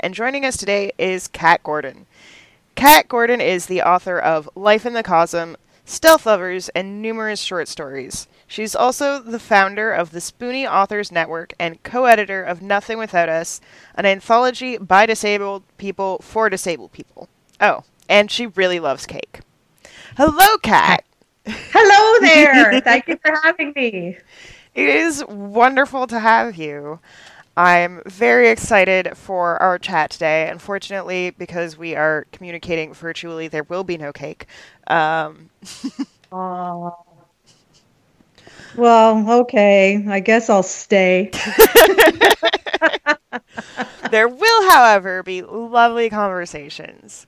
and joining us today is Cait Gordon. Cait Gordon is the author of Life in the Cosm, Stealth Lovers, and numerous short stories. She's also the founder of the Spoonie Authors Network and co editor of Nothing Without Us, an anthology by disabled people for disabled people. Oh, and she really loves cake. Hello, Cait. Hello there. Thank you for having me. It is wonderful to have you. I'm very excited for our chat today. Unfortunately, because we are communicating virtually, there will be no cake. Um, oh. Well, okay. I guess I'll stay. there will, however, be lovely conversations.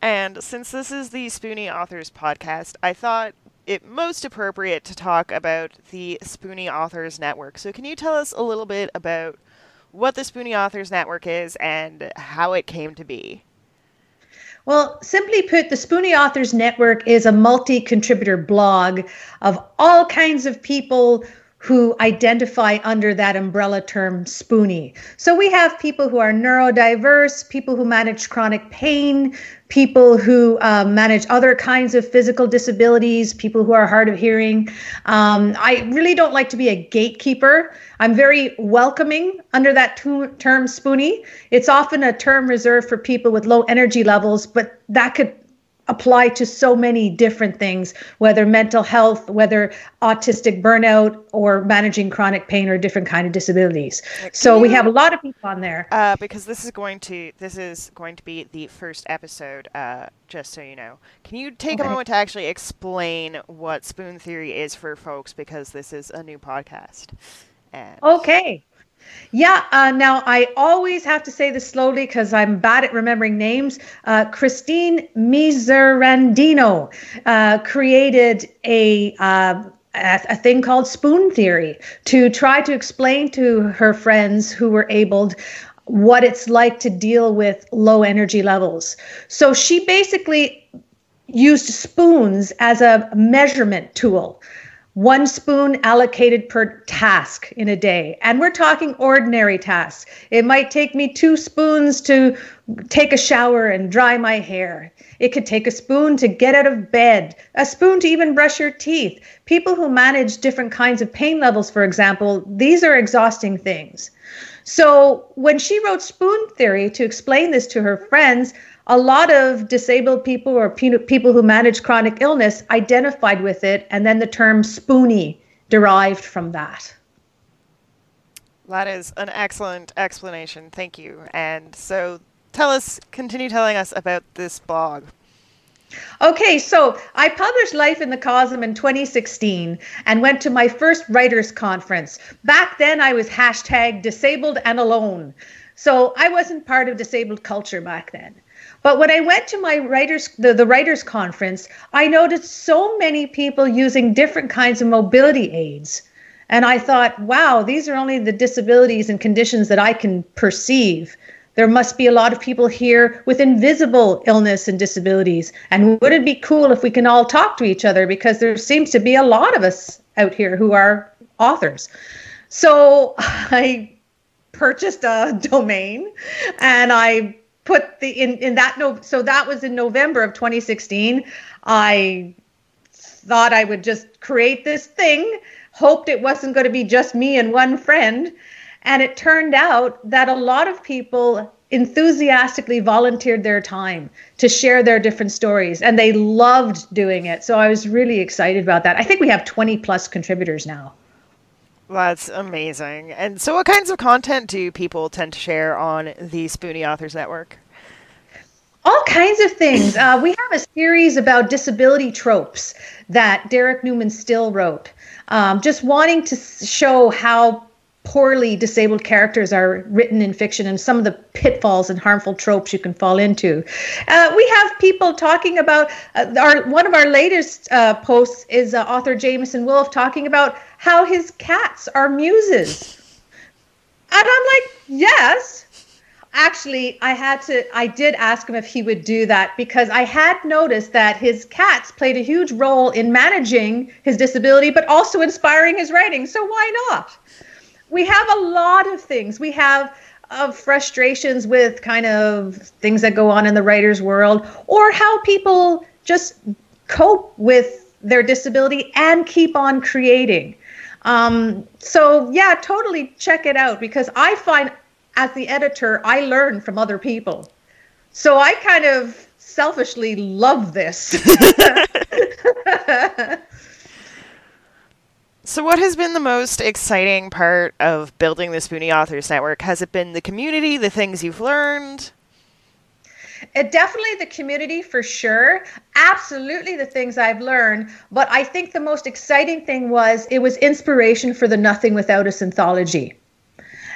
And since this is the Spoonie Authors podcast, I thought it most appropriate to talk about the Spoonie Authors Network. So, can you tell us a little bit about what the Spoonie Authors Network is and how it came to be. Well, simply put, the Spoonie Authors Network is a multi contributor blog of all kinds of people who identify under that umbrella term spoonie. So we have people who are neurodiverse, people who manage chronic pain, people who uh, manage other kinds of physical disabilities, people who are hard of hearing. Um, I really don't like to be a gatekeeper. I'm very welcoming under that term spoonie. It's often a term reserved for people with low energy levels, but that could apply to so many different things, whether mental health, whether autistic burnout, or managing chronic pain or different kind of disabilities. so we have a lot of people on there. Uh, because this is going to this is going to be the first episode. Uh, just so you know, can you take okay. a moment to actually explain what spoon theory is for folks? Because this is a new podcast. And okay. Yeah, uh, now I always have to say this slowly because I'm bad at remembering names. Uh, Christine Miserandino uh, created a, uh, a, a thing called spoon theory to try to explain to her friends who were abled what it's like to deal with low energy levels. So she basically used spoons as a measurement tool one spoon allocated per task in a day. And we're talking ordinary tasks. It might take me two spoons to take a shower and dry my hair. It could take a spoon to get out of bed, a spoon to even brush your teeth. People who manage different kinds of pain levels, for example, these are exhausting things. So when she wrote Spoon Theory to explain this to her friends, a lot of disabled people or people who manage chronic illness identified with it, and then the term spoonie derived from that. That is an excellent explanation. Thank you. And so tell us, continue telling us about this blog. Okay, so I published Life in the Cosm in 2016 and went to my first writers' conference. Back then, I was hashtag disabled and alone. So I wasn't part of disabled culture back then. But when I went to my writers the, the writers conference, I noticed so many people using different kinds of mobility aids. And I thought, wow, these are only the disabilities and conditions that I can perceive. There must be a lot of people here with invisible illness and disabilities. And would it be cool if we can all talk to each other? Because there seems to be a lot of us out here who are authors. So I purchased a domain and I put the in in that no so that was in November of 2016. I thought I would just create this thing, hoped it wasn't going to be just me and one friend, and it turned out that a lot of people enthusiastically volunteered their time to share their different stories and they loved doing it. So I was really excited about that. I think we have 20 plus contributors now. That's amazing. And so, what kinds of content do people tend to share on the Spoonie Authors Network? All kinds of things. Uh, we have a series about disability tropes that Derek Newman Stille wrote, um, just wanting to show how poorly disabled characters are written in fiction and some of the pitfalls and harmful tropes you can fall into. Uh, we have people talking about uh, our one of our latest uh, posts is uh, author Jamieson Wolf talking about how his cats are muses. And I'm like, yes. Actually, I had to, I did ask him if he would do that because I had noticed that his cats played a huge role in managing his disability, but also inspiring his writing. So why not? We have a lot of things. We have of frustrations with kind of things that go on in the writer's world or how people just cope with their disability and keep on creating. Um, so, yeah, totally check it out because I find as the editor, I learn from other people. So I kind of selfishly love this. So, what has been the most exciting part of building the Spoonie Authors Network? Has it been the community, the things you've learned? It definitely the community for sure. Absolutely the things I've learned. But I think the most exciting thing was it was inspiration for the Nothing Without Us anthology.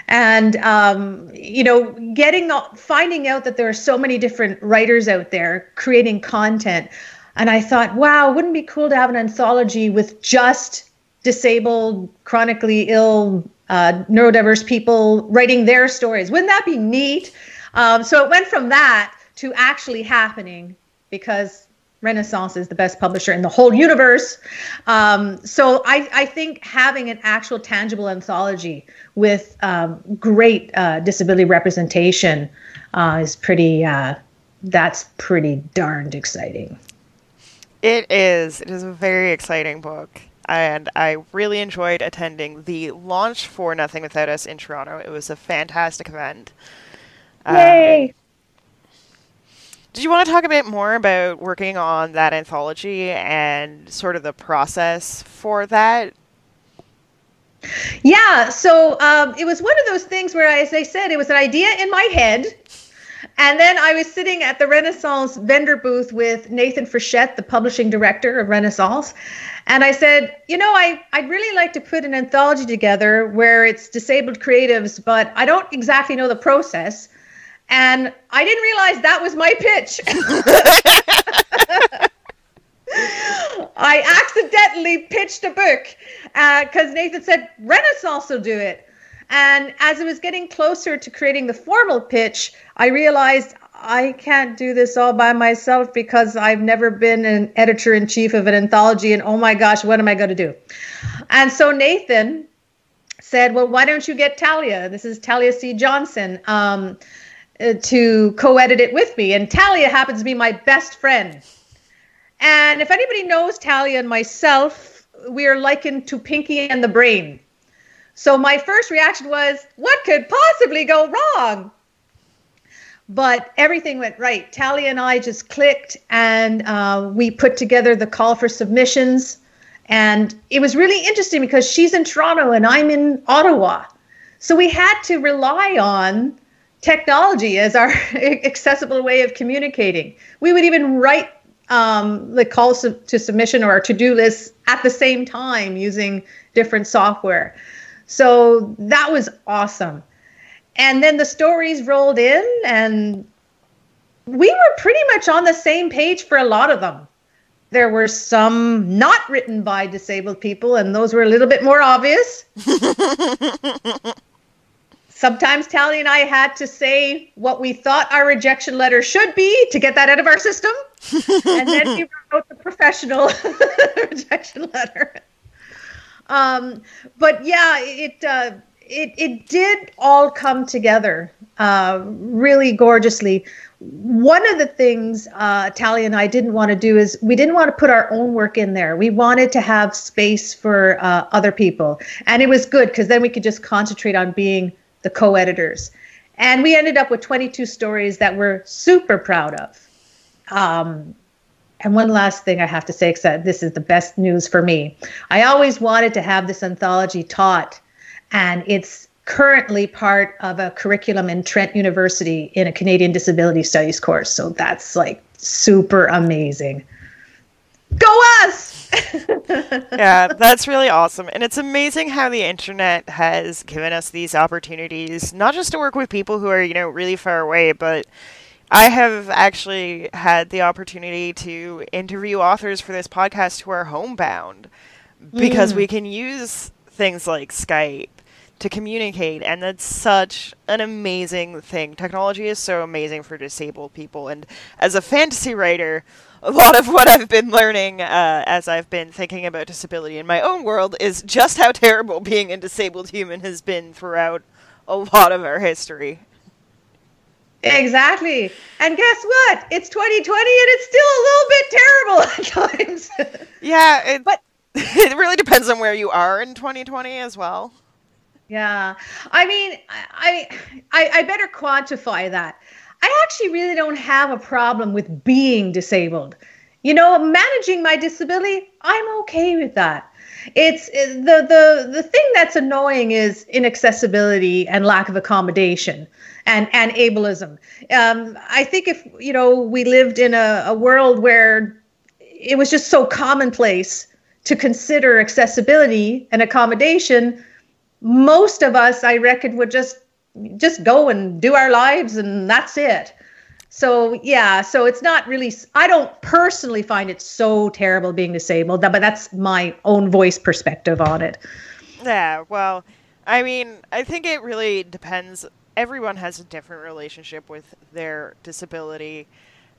And um, you know, getting finding out that there are so many different writers out there creating content. And I thought, wow, wouldn't it be cool to have an anthology with just disabled, chronically ill, uh, neurodiverse people writing their stories. Wouldn't that be neat? Um, so it went from that to actually happening because Renaissance is the best publisher in the whole universe. Um, so I, I, think having an actual tangible anthology with um, great uh, disability representation uh, is pretty. Uh, that's pretty darned exciting. It is. It is a very exciting book and I really enjoyed attending the launch for Nothing Without Us in Toronto. It was a fantastic event. Yay! Um, did you want to talk a bit more about working on that anthology and sort of the process for that? Yeah, so um, it was one of those things where, as I said, it was an idea in my head. And then I was sitting at the Renaissance vendor booth with Nathan Frechette, the publishing director of Renaissance. And I said, you know, I, I'd really like to put an anthology together where it's disabled creatives, but I don't exactly know the process. And I didn't realize that was my pitch. I accidentally pitched a book because uh, Nathan said, Renaissance will do it. And as it was getting closer to creating the formal pitch, I realized I can't do this all by myself because I've never been an editor in chief of an anthology. And oh my gosh, what am I going to do? And so Nathan said, Well, why don't you get Talia? This is Talia C. Johnson um, uh, to co edit it with me. And Talia happens to be my best friend. And if anybody knows Talia and myself, we are likened to Pinky and the Brain. So my first reaction was, What could possibly go wrong? but everything went right. Talia and I just clicked, and uh, we put together the call for submissions. And it was really interesting because she's in Toronto and I'm in Ottawa. So we had to rely on technology as our accessible way of communicating. We would even write um, the calls to submission or our to do lists at the same time using different software. So that was awesome and then the stories rolled in and we were pretty much on the same page for a lot of them there were some not written by disabled people and those were a little bit more obvious sometimes Talia and I had to say what we thought our rejection letter should be to get that out of our system. and then we wrote the professional rejection letter. Um, but yeah, it uh, it, it did all come together uh, really gorgeously. One of the things uh, Talia and I didn't want to do is we didn't want to put our own work in there. We wanted to have space for uh, other people. And it was good because then we could just concentrate on being the co editors. And we ended up with 22 stories that we're super proud of. Um, and one last thing I have to say, because this is the best news for me. I always wanted to have this anthology taught and it's currently part of a curriculum in Trent University in a Canadian Disability Studies course. So that's like super amazing. Go us! yeah, that's really awesome. And it's amazing how the internet has given us these opportunities, not just to work with people who are, you know, really far away, but I have actually had the opportunity to interview authors for this podcast who are homebound because mm. we can use things like Skype to communicate and that's such an amazing thing technology is so amazing for disabled people and as a fantasy writer a lot of what i've been learning uh, as i've been thinking about disability in my own world is just how terrible being a disabled human has been throughout a lot of our history Exactly. And guess what? It's 2020 and it's still a little bit terrible at times. Yeah, it, but it really depends on where you are in 2020 as well. Yeah. I mean, I, I I better quantify that. I actually really don't have a problem with being disabled. You know, managing my disability, I'm okay with that. It's the the the thing that's annoying is inaccessibility and lack of accommodation and and ableism. Um, I think if you know we lived in a, a world where it was just so commonplace to consider accessibility and accommodation, most of us, I reckon, would just just go and do our lives and that's it. So yeah, so it's not really. I don't personally find it so terrible being disabled, but that's my own voice perspective on it. Yeah, well, I mean, I think it really depends. Everyone has a different relationship with their disability,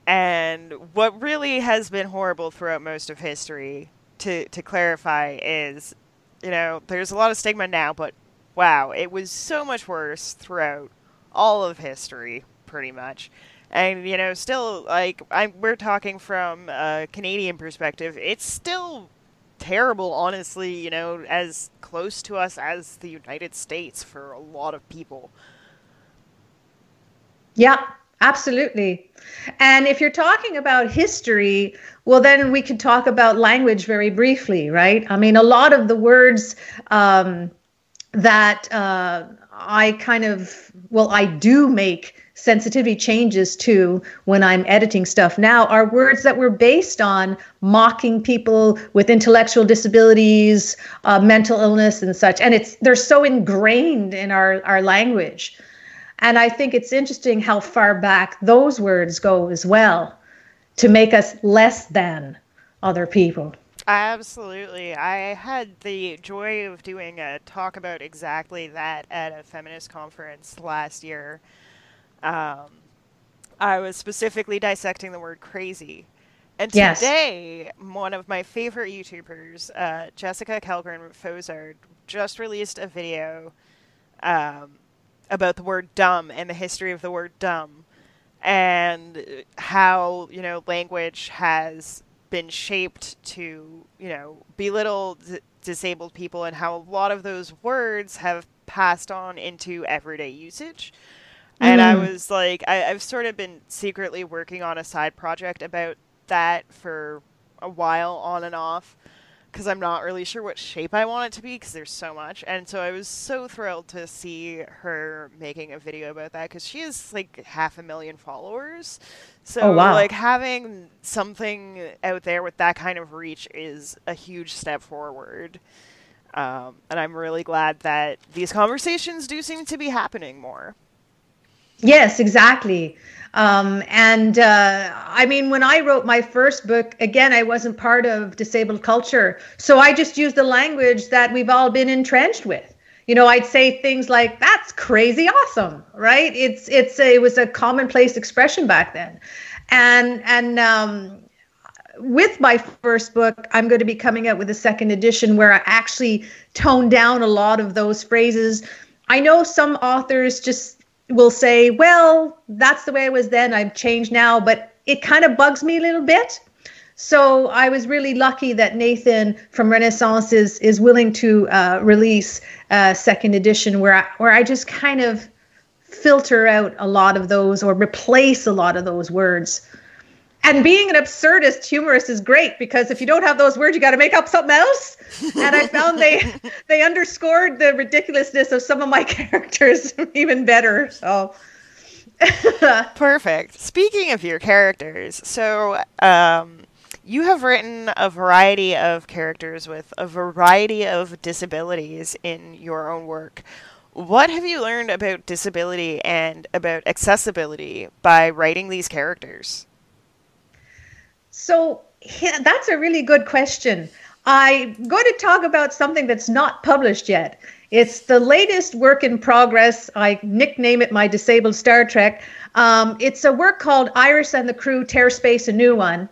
and what really has been horrible throughout most of history, to to clarify, is, you know, there's a lot of stigma now, but wow, it was so much worse throughout all of history, pretty much and you know still like I'm, we're talking from a canadian perspective it's still terrible honestly you know as close to us as the united states for a lot of people. Yeah absolutely. And if you're talking about history well then we could talk about language very briefly right? I mean a lot of the words um, that uh, i kind of well i do make sensitivity changes to when I'm editing stuff now are words that were based on mocking people with intellectual disabilities, uh, mental illness, and such. And it's they're so ingrained in our our language. And I think it's interesting how far back those words go as well to make us less than other people. Absolutely. I had the joy of doing a talk about exactly that at a feminist conference last year. Um, I was specifically dissecting the word crazy. And yes. today, one of my favorite YouTubers, uh, Jessica Kellgren Fozard, just released a video um, about the word dumb and the history of the word dumb and how, you know, language has been shaped to, you know, belittle d- disabled people and how a lot of those words have passed on into everyday usage. And I mm. was like, I, I've sort of been secretly working on a side project about that for a while on and off because I'm not really sure what shape I want it to be because there's so much. And so I was so thrilled to see her making a video about that because she has like half a million followers. So oh, wow. like having something out there with that kind of reach is a huge step forward. Um, and I'm really glad that these conversations do seem to be happening more. Yes, exactly. Um, and uh, I mean, when I wrote my first book, again, I wasn't part of disabled culture. So I just used the language that we've all been entrenched with. You know, I'd say things like, that's crazy awesome, right? It's, it's, a, it was a commonplace expression back then. And, and, um, with my first book, I'm going to be coming out with a second edition where I actually tone down a lot of those phrases. I know some authors just will say, well, that's the way it was then. I've changed now, but it kind of bugs me a little bit. So I was really lucky that Nathan from Renaissance is is willing to uh, release a second edition where I, where I just kind of filter out a lot of those or replace a lot of those words and being an absurdist humorist is great because if you don't have those words you got to make up something else. And i found they they underscored the ridiculousness of some of my characters even better so. Perfect. Speaking of your characters so um, you have written a variety of characters with a variety of disabilities in your own work. What have you learned about disability and about accessibility by writing these characters so yeah, that's a really good question. I'm going to talk about something that's not published yet. It's the latest work in progress. I nickname it my disabled Star Trek. Um, it's a work called Iris and the Crew Tear Space a New One.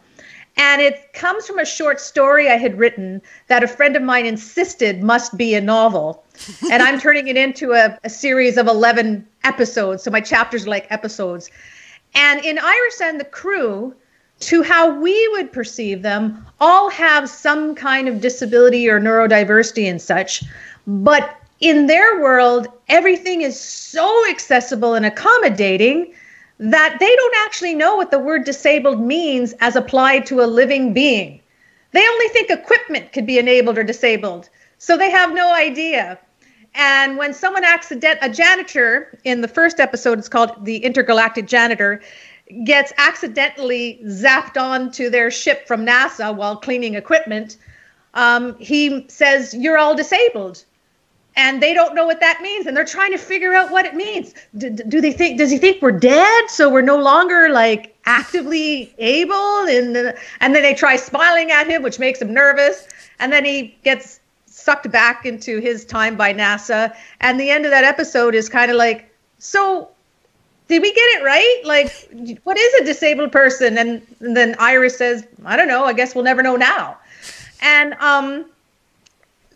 And it comes from a short story I had written that a friend of mine insisted must be a novel. and I'm turning it into a, a series of 11 episodes. So my chapters are like episodes. And in Iris and the crew, to how we would perceive them, all have some kind of disability or neurodiversity and such. But in their world, everything is so accessible and accommodating that they don't actually know what the word disabled means as applied to a living being. They only think equipment could be enabled or disabled. So they have no idea. And when someone accident a janitor in the first episode, it's called the intergalactic janitor, gets accidentally zapped onto their ship from NASA while cleaning equipment, um, he says, "You're all disabled." and they don't know what that means and they're trying to figure out what it means. Do, do, they think does he think we're dead? So we're no longer like actively able and and then they try smiling at him which makes him nervous. And then he gets sucked back into his time by nasa. And the end of that episode is kind of like so did we get it right like what is a disabled person and, and then iris says i don't know i guess we'll never know now and um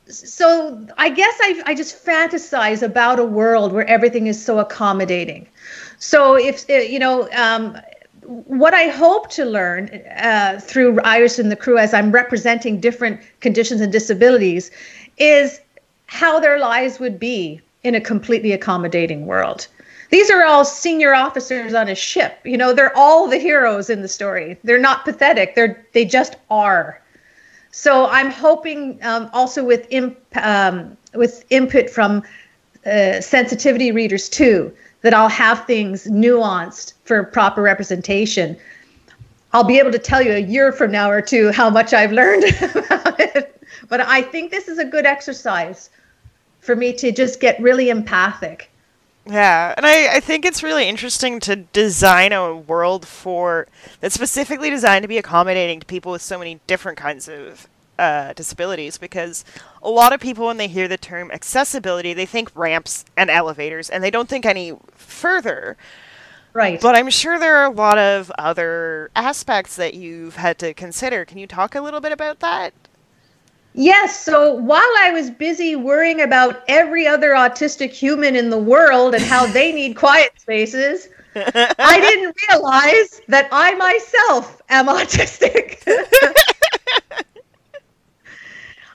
so I guess I, I just fantasize about a world where everything is so accommodating. So if uh, you know, um, what I hope to learn uh, through Iris and the crew as I'm representing different conditions and disabilities is how their lives would be in a completely accommodating world. These are all senior officers on a ship. You know, they're all the heroes in the story. They're not pathetic. They're they just are. So I'm hoping um, also with imp, um, with input from uh, sensitivity readers too that I'll have things nuanced for proper representation. I'll be able to tell you a year from now or two how much I've learned about it. But I think this is a good exercise for me to just get really empathic yeah, and I, I think it's really interesting to design a world for that's specifically designed to be accommodating to people with so many different kinds of uh, disabilities because a lot of people when they hear the term accessibility they think ramps and elevators and they don't think any further. Right. But i'm sure there are a lot of other aspects that you've had to consider. Can you talk a little bit about that Yes. So while I was busy worrying about every other autistic human in the world and how they need quiet spaces, I didn't realize that I myself am autistic.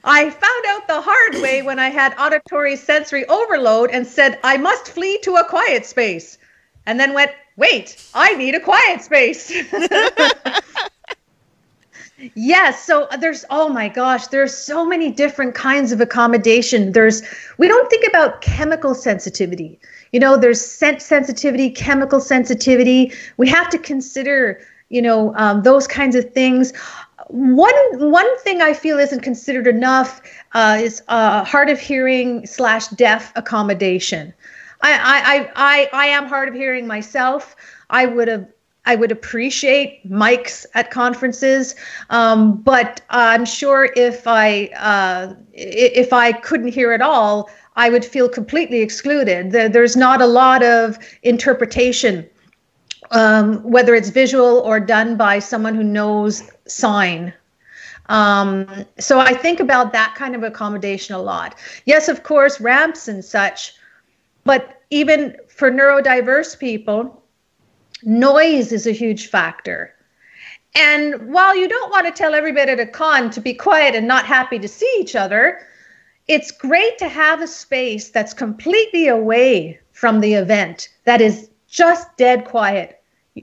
I found out the hard way when I had auditory sensory overload and said, I must flee to a quiet space. And then went, wait, I need a quiet space. Yes. So uh, there's, oh my gosh, there's so many different kinds of accommodation. There's, we don't think about chemical sensitivity. You know, there's scent sensitivity, chemical sensitivity. We have to consider, you know, um, those kinds of things. One one thing I feel isn't considered enough uh, is uh, hard of hearing slash deaf accommodation. I, I I I am hard of hearing myself. I would have I would appreciate mics at conferences, um, but I'm sure if I uh, if I couldn't hear at all, I would feel completely excluded. There's not a lot of interpretation, um, whether it's visual or done by someone who knows sign. Um, so I think about that kind of accommodation a lot. Yes, of course, ramps and such, but even for neurodiverse people Noise is a huge factor. And while you don't want to tell everybody at a con to be quiet and not happy to see each other, it's great to have a space that's completely away from the event, that is just dead quiet.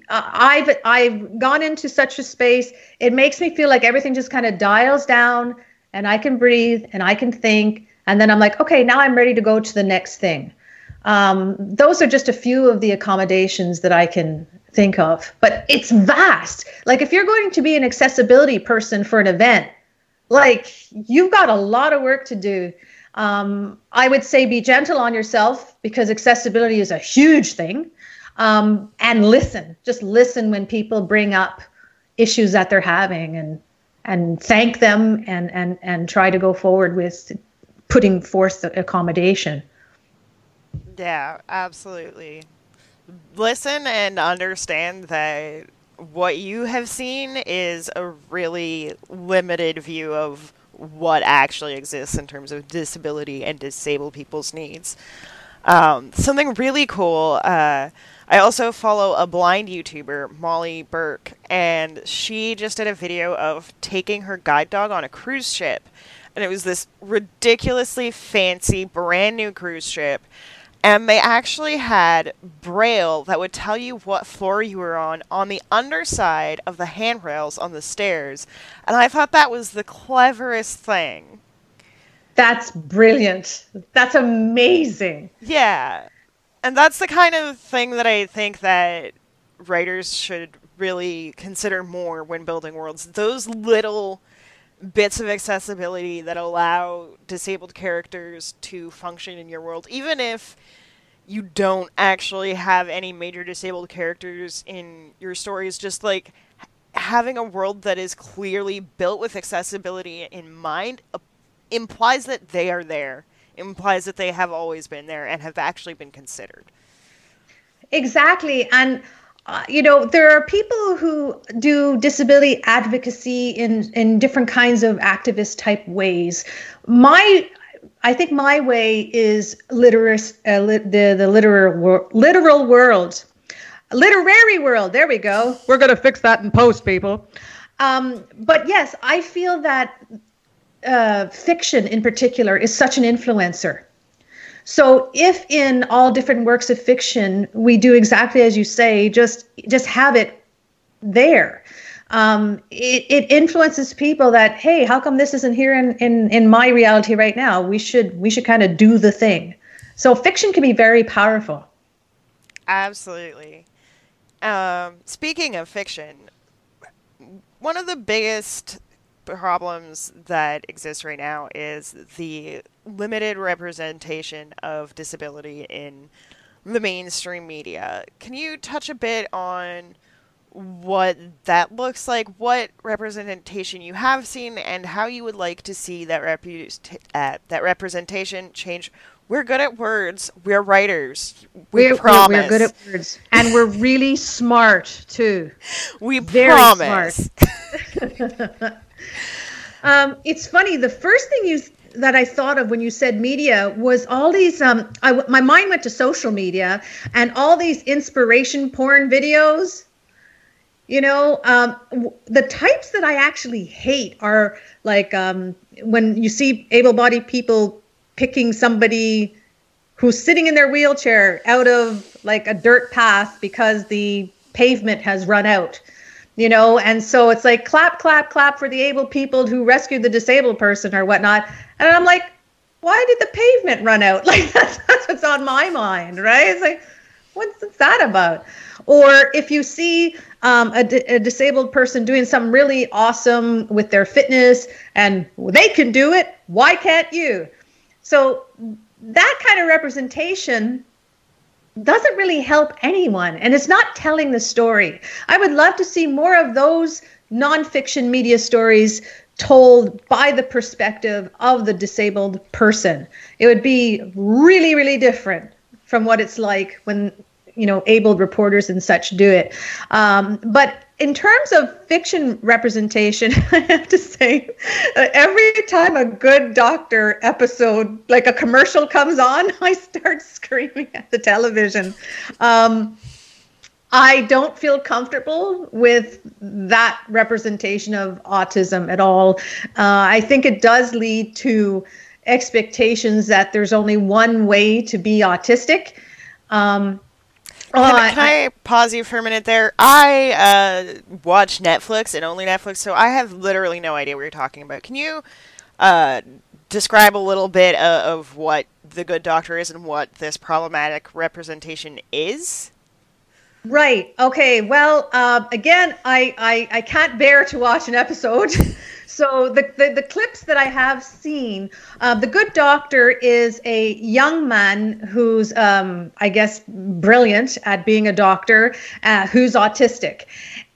I've I've gone into such a space. It makes me feel like everything just kind of dials down, and I can breathe and I can think, and then I'm like, okay, now I'm ready to go to the next thing. Um, those are just a few of the accommodations that I can think of, but it's vast. Like if you're going to be an accessibility person for an event, like you've got a lot of work to do. Um, I would say be gentle on yourself because accessibility is a huge thing. Um, and listen, just listen when people bring up issues that they're having and and thank them and and and try to go forward with putting forth the accommodation. Yeah, absolutely. Listen and understand that what you have seen is a really limited view of what actually exists in terms of disability and disabled people's needs. Um, something really cool. Uh, I also follow a blind YouTuber, Molly Burke, and she just did a video of taking her guide dog on a cruise ship. And it was this ridiculously fancy, brand new cruise ship. And they actually had braille that would tell you what floor you were on on the underside of the handrails on the stairs. And I thought that was the cleverest thing. That's brilliant. That's amazing. Yeah. And that's the kind of thing that I think that writers should really consider more when building worlds. Those little bits of accessibility that allow disabled characters to function in your world, even if you don't actually have any major disabled characters in your stories, just like having a world that is clearly built with accessibility in mind uh, implies that they are there implies that they have always been there and have actually been considered. Exactly. And uh, you know there are people who do disability advocacy in in different kinds of activist type ways. My i think my way is literous uh, the the literal wor- literal world. Literary world there we go. We're going to fix that in post people. Um, but yes i feel that uh, fiction in particular is such an influencer. So if in all different works of fiction we do exactly as you say, just just have it there. Um, it, it influences people that hey, how come this isn't here in, in in my reality right now? We should we should kind of do the thing. So fiction can be very powerful. Absolutely. Um, speaking of fiction, one of the biggest problems that exist right now is the limited representation of disability in the mainstream media. Can you touch a bit on what that looks like, what representation you have seen, and how you would like to see that repu- uh, that representation change? We're good at words. We're writers. We we're, promise. We're, we're good at words, and we're really smart too. We Very promise. Smart. Um, it's funny. The first thing you that I thought of when you said media was all these. Um, I, my mind went to social media and all these inspiration porn videos. You know, um, the types that I actually hate are like um, when you see able-bodied people picking somebody who's sitting in their wheelchair out of like a dirt path because the pavement has run out you know? And so it's like clap clap clap for the able people who rescued the disabled person or whatnot. And i'm like why did the pavement run out? Like that's, that's what's on my mind right? It's like what's that about? Or if you see um, a, a disabled person doing something really awesome with their fitness and they can do it why can't you so that kind of representation doesn't really help anyone and it's not telling the story. I would love to see more of those nonfiction media stories told by the perspective of the disabled person. It would be really, really different from what it's like when you know abled reporters and such do it. Um, but in terms of fiction representation, I have to say, uh, every time a good doctor episode, like a commercial comes on, I start screaming at the television. Um, I don't feel comfortable with that representation of autism at all. Uh, I think it does lead to expectations that there's only one way to be autistic. Um, can, uh, can I, I, pause you for a minute there? I uh, watch Netflix and only Netflix, so I have literally no idea what you're talking about. Can you uh, describe a little bit of, of what the Good Doctor is and what this problematic representation is? Right. Okay. Well, uh, again, I, I I can't bear to watch an episode. So the, the, the, clips that I have seen, uh, the good doctor is a young man who's, um, I guess, brilliant at being a doctor, uh, who's autistic.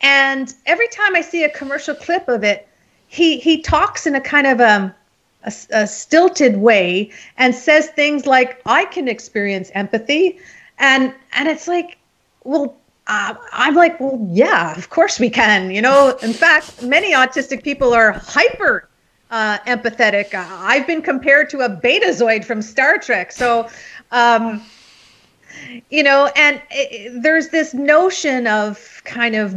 And every time I see a commercial clip of it, he, he talks in a kind of um, a, a stilted way and says things like, I can experience empathy. And, and it's like, well, uh, I'm like, well, yeah, of course we can. You know, in fact, many autistic people are hyper uh, empathetic. Uh, I've been compared to a betazoid from Star Trek. So, um, you know, and it, there's this notion of kind of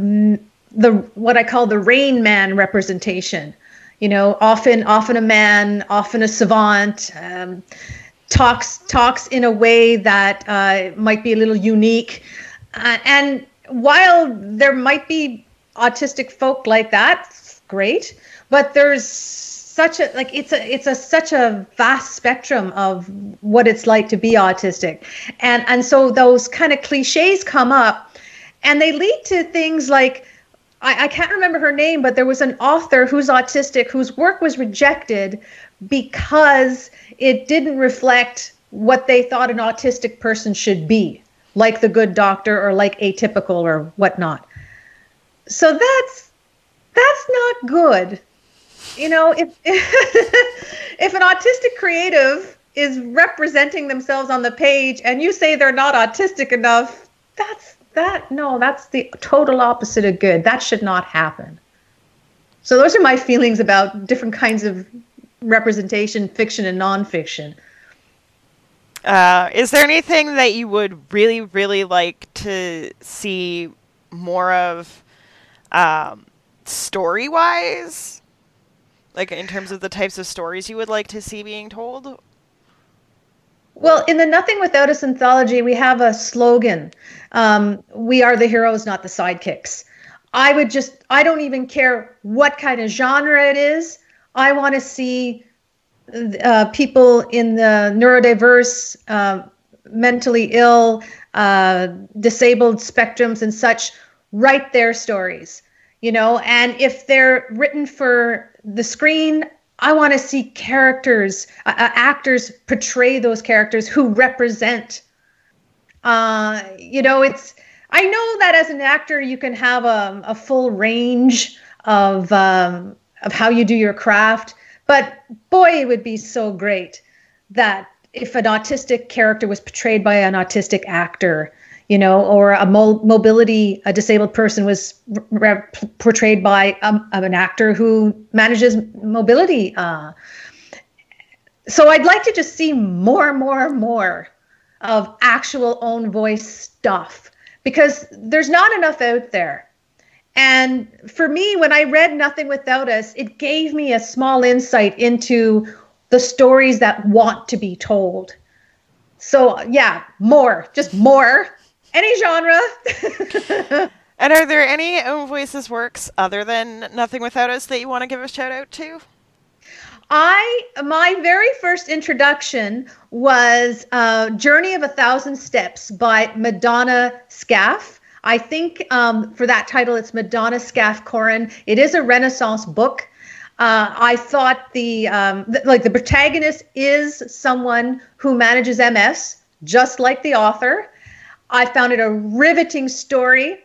the what I call the Rain Man representation. You know, often often a man, often a savant. Um, talks talks in a way that uh, might be a little unique, uh, and while there might be autistic folk like that, great, but there's such a like it's a it's a such a vast spectrum of what it's like to be autistic. And and so those kind of cliches come up and they lead to things like I, I can't remember her name but there was an author who's autistic whose work was rejected because it didn't reflect what they thought an autistic person should be like the good doctor or like atypical or whatnot so that's that's not good you know, if if an autistic creative is representing themselves on the page and you say they're not autistic enough, that's that no, that's the total opposite of good. That should not happen. So those are my feelings about different kinds of representation, fiction and nonfiction. Uh, is there anything that you would really, really like to see more of, um, story wise? Like in terms of the types of stories you would like to see being told? Well, in the Nothing Without Us anthology, we have a slogan um, We are the heroes, not the sidekicks. I would just, I don't even care what kind of genre it is. I want to see uh, people in the neurodiverse, uh, mentally ill, uh, disabled spectrums and such write their stories, you know, and if they're written for the screen i want to see characters uh, uh, actors portray those characters who represent uh, you know it's i know that as an actor you can have a, a full range of um, of how you do your craft but boy it would be so great that if an autistic character was portrayed by an autistic actor you know, or a mo- mobility, a disabled person was re- portrayed by um, an actor who manages mobility. Uh, so I'd like to just see more, more, more of actual own voice stuff because there's not enough out there. And for me, when I read Nothing Without Us, it gave me a small insight into the stories that want to be told. So, yeah, more, just more any genre. and are there any Own Voices works other than Nothing Without Us that you want to give a shout out to? I my very first introduction was uh, "Journey of a Thousand Steps" by Madona Skaff. I think um, for that title, it's Madona Skaff Koren. It is a Renaissance book. Uh, I thought the um, like the protagonist is someone who manages MS, just like the author. I found it a riveting story.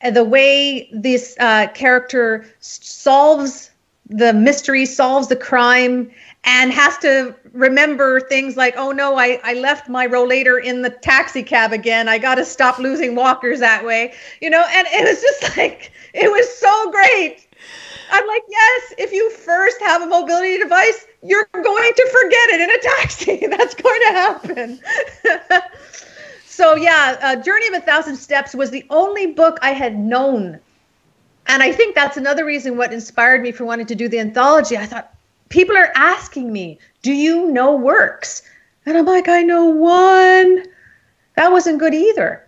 And the way this uh, character solves the mystery, solves the crime, and has to remember things like, oh no, I, I left my rollator in the taxi cab again. I got to stop losing walkers that way. You know, and it was just like, it was so great. I'm like, yes, if you first have a mobility device, you're going to forget it in a taxi. That's going to happen. So yeah, uh, Journey of a Thousand Steps was the only book I had known, and I think that's another reason what inspired me for wanting to do the anthology. I thought people are asking me, "Do you know works?" And I'm like, "I know one." That wasn't good either.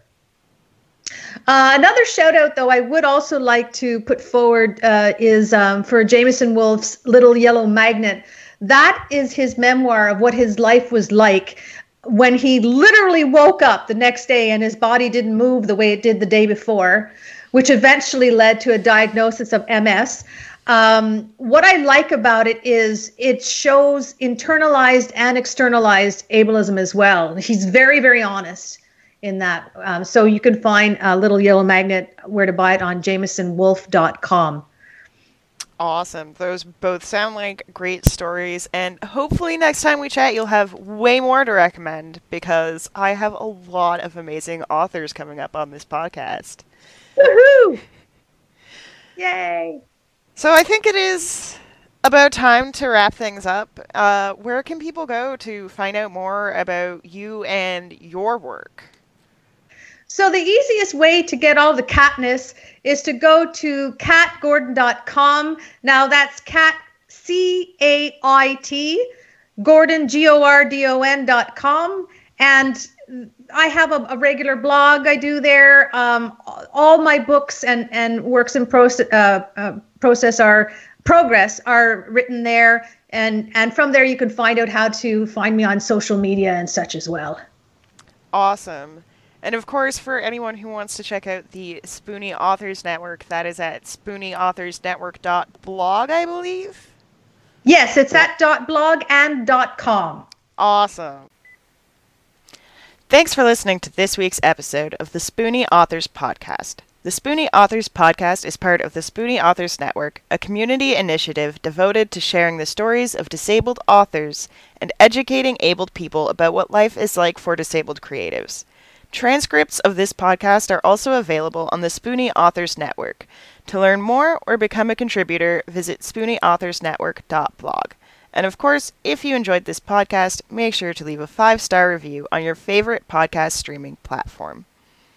Uh, another shout out, though, I would also like to put forward uh, is um, for Jamieson Wolf's Little Yellow Magnet. That is his memoir of what his life was like when he literally woke up the next day and his body didn't move the way it did the day before, which eventually led to a diagnosis of MS. Um, what I like about it is it shows internalized and externalized ableism as well. He's very, very honest in that. Um, so you can find a little yellow magnet where to buy it on jamiesonwolf.com. Awesome. Those both sound like great stories, and hopefully next time we chat, you'll have way more to recommend because I have a lot of amazing authors coming up on this podcast. Woohoo! Yay! So I think it is about time to wrap things up. Uh, where can people go to find out more about you and your work? So the easiest way to get all the catness is to go to caitgordon.com. Now that's Cait C A I T Gordon G O R D O N dot com and I have a, a, regular blog I do there. Um, all my books and, and works in process, uh, uh, process are progress are written there, and and from there you can find out how to find me on social media and such as well. Awesome. And of course, for anyone who wants to check out the Spoonie Authors Network, that is at spoonieauthorsnetwork.blog, I believe. Yes, it's at dot .blog and dot .com. Awesome. Thanks for listening to this week's episode of the Spoonie Authors Podcast. The Spoonie Authors Podcast is part of the Spoonie Authors Network, a community initiative devoted to sharing the stories of disabled authors and educating abled people about what life is like for disabled creatives. Transcripts of this podcast are also available on the Spoonie Authors Network. To learn more or become a contributor, visit spoonieauthorsnetwork.blog. And of course, if you enjoyed this podcast, make sure to leave a five star review on your favorite podcast streaming platform.